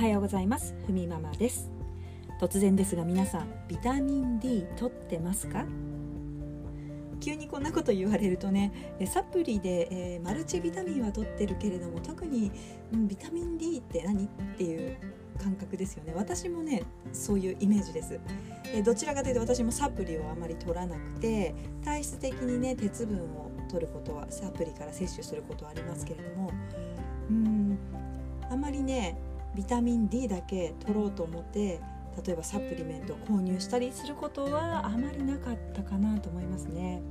はようございます。ふみママです。突然ですが皆さんビタミン D 取ってますか？急にこんなこと言われるとねサプリで、えー、マルチビタミンは取ってるけれども特に、うん、ビタミン D って何？っていう感覚ですよね。私もねそういうイメージです、えどちらかというと私もサプリをあまり取らなくて体質的にね鉄分を取ることはサプリから摂取することはありますけれどもうんあまりねビタミン D だけ取ろうと思って例えばサプリメントを購入したりすることはあまりなかったかなと思いますね。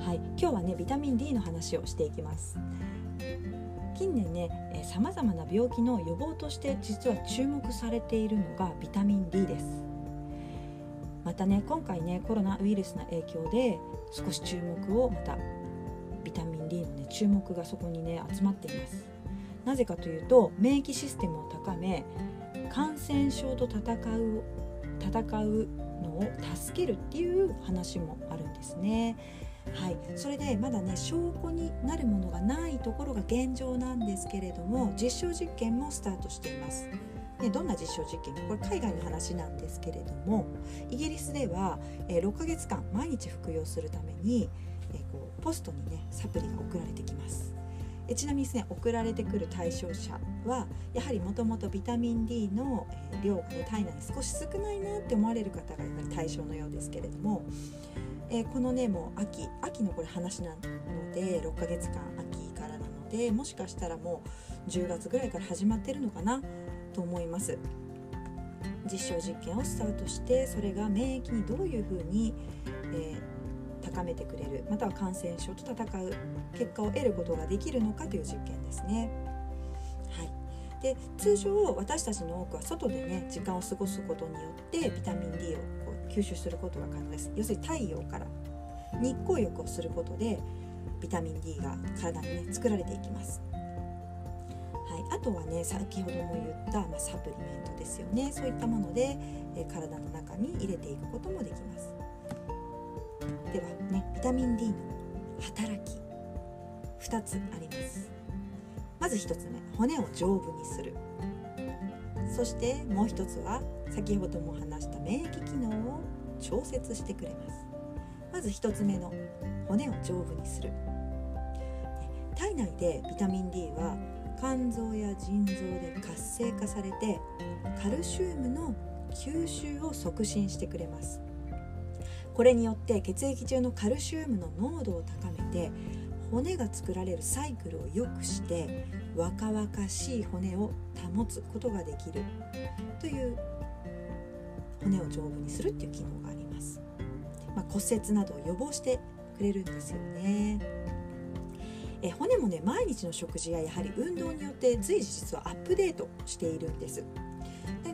はい、今日はねビタミン D の話をしていきます。近年ねさまざまな病気の予防として実は注目されているのがビタミン D ですまたね今回ねコロナウイルスの影響で少し注目をまたビタミン D のね注目がそこにね集まっていますなぜかというと免疫システムを高め感染症と戦う戦うのを助けるっていう話もあるんですね。はい、それでまだね証拠になるものがないところが現状なんですけれども実証実験もスタートしています。でどんな実証実験かこれ海外の話なんですけれどもイギリスでは、え6ヶ月間毎日服用するために、えこうポストにねサプリが送られてきます。えちなみにですね送られてくる対象者はやはりもともとビタミン D の量がね体内に少し少ないなって思われる方がやっぱり対象のようですけれども、えー、このねもう秋秋のこれ話なので6ヶ月間秋からなのでもしかしたらもう10月ぐらいから始まってるのかなと思います。実証実験をスタートしてそれが免疫にどういうふうに、えー高めてくれるまたは感染症と戦う結果を得ることができるのかという実験ですね。はい、で通常私たちの多くは外でね時間を過ごすことによってビタミン D をこう吸収することが可能です要するに太陽から日光浴をすることでビタミン D が体にね作られていきます。はい、あとはね先ほども言った、まあ、サプリメントですよねそういったもので、え体の中に入れていくこともできます。ではねビタミン D の働き2つあります。まず1つ目骨を丈夫にする。そしてもう1つは先ほども話した免疫機能を調節してくれます。まず1つ目の骨を丈夫にする。体内でビタミン D は肝臓や腎臓で活性化されてカルシウムの吸収を促進してくれます。これによって血液中のカルシウムの濃度を高めて骨が作られるサイクルを良くして若々しい骨を保つことができるという骨を丈夫にするっていう機能があります、まあ、骨折などを予防してくれるんですよね。え骨もね毎日の食事ややはり運動によって随時実はアップデートしているんです。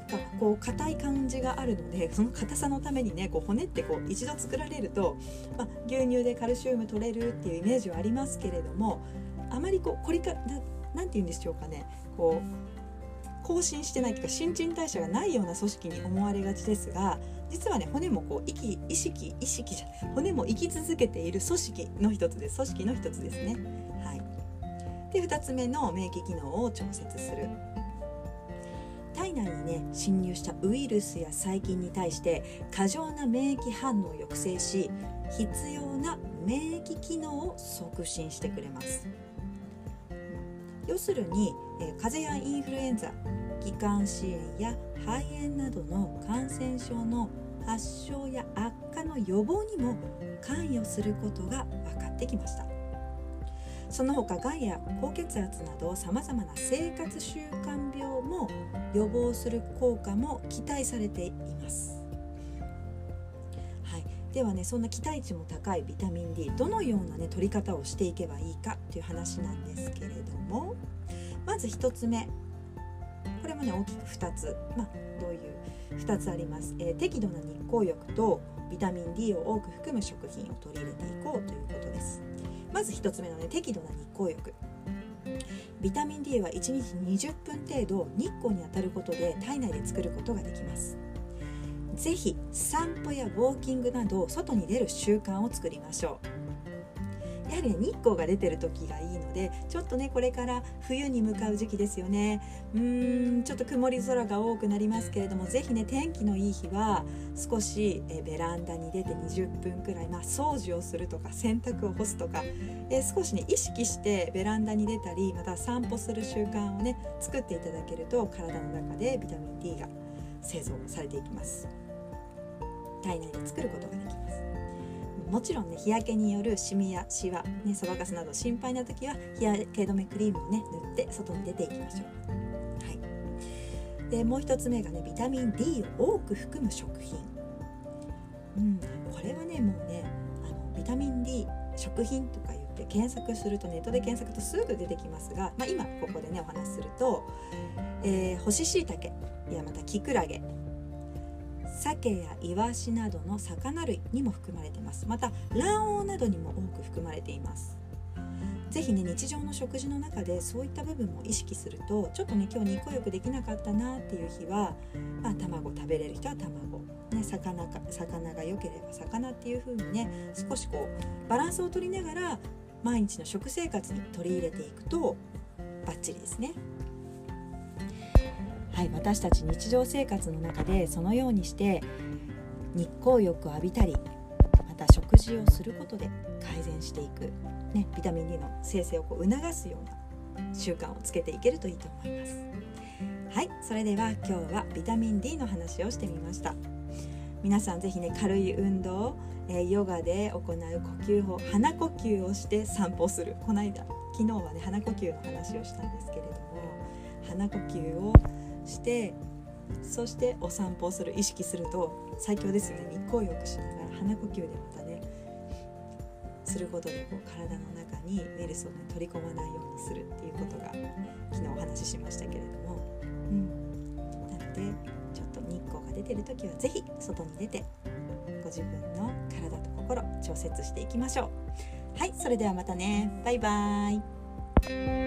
かこう硬い感じがあるのでその硬さのためにねこう骨ってこう一度作られると、まあ、牛乳でカルシウム取れるっていうイメージはありますけれどもあまりこうこりかなて言うんでしょうかねこう更新してないというか新陳代謝がないような組織に思われがちですが実はね骨もこう息意識意識じゃ骨も生き続けている組織の一つです。組織の一つですね。はい、で2つ目の免疫機能を調節する。体内にね侵入したウイルスや細菌に対して過剰な免疫反応を抑制し必要な免疫機能を促進してくれます。要するに、え風邪やインフルエンザ気管支炎や肺炎などの感染症の発症や悪化の予防にも関与することが分かってきました。その他がんや高血圧などさまざまな生活習慣病も予防する効果も期待されています。はい、ではねそんな期待値も高いビタミン D どのようなね取り方をしていけばいいかっていう話なんですけれどもまず1つ目これもね大きく2つまあどういう2つあります、えー、適度な日光浴とビタミン D を多く含む食品を取り入れていこうということです。まず1つ目のね適度な日光浴。ビタミン D は1日20分程度日光に当たることで体内で作ることができます。是非散歩やウォーキングなど外に出る習慣を作りましょう。やはりね日光が出てる時がいいのでちょっとねこれから冬に向かう時期ですよね。うーんちょっと曇り空が多くなりますけれども是非ね天気のいい日は少しえベランダに出て20分くらい、まあ、掃除をするとか洗濯を干すとかえ少しね意識してベランダに出たりまた散歩する習慣をね作っていただけると体の中でビタミン D が製造されていきます。体内で作ることができますもちろんね日焼けによるシミやシワ、ね、そばかすなど心配な時は日焼け止めクリームをね塗って外に出ていきましょう、はい、でもう一つ目がねビタミン D を多く含む食品、うん、これはねもうねあのビタミン D 食品とか言って検索するとネットで検索とすぐ出てきますが、まあ、今ここでねお話しすると、えー、干し椎茸やまたキクラゲ鮭やイワシなどの魚類にも含まれてます。また卵黄などにも多く含まれています。是非ね日常の食事の中でそういった部分も意識するとちょっとね今日日光浴できなかったなっていう日は、まあ、卵食べれる人は卵、ね、魚か魚が良ければ魚っていう風にね少しこうバランスを取りながら毎日の食生活に取り入れていくとバッチリですね。はい、私たち日常生活の中でそのようにして日光浴を浴びたりまた食事をすることで改善していく、ね、ビタミン D の生成をこう促すような習慣をつけていけるといいと思います。はいそれでは今日はビタミン D の話をしてみました皆さんぜひね軽い運動、えー、ヨガで行う呼吸法鼻呼吸をして散歩するこの間昨日はね鼻呼吸の話をしたんですけれども鼻呼吸をしてそしてお散歩をする意識すると最強ですよね。日光浴しながら鼻呼吸でまたねすることでこう体の中にウイルスを、ね、取り込まないようにするっていうことが昨日お話ししましたけれども、うん、なのでちょっと日光が出てる時は是非外に出てご自分の体と心調節していきましょう。はいそれではまたね。バイバーイ。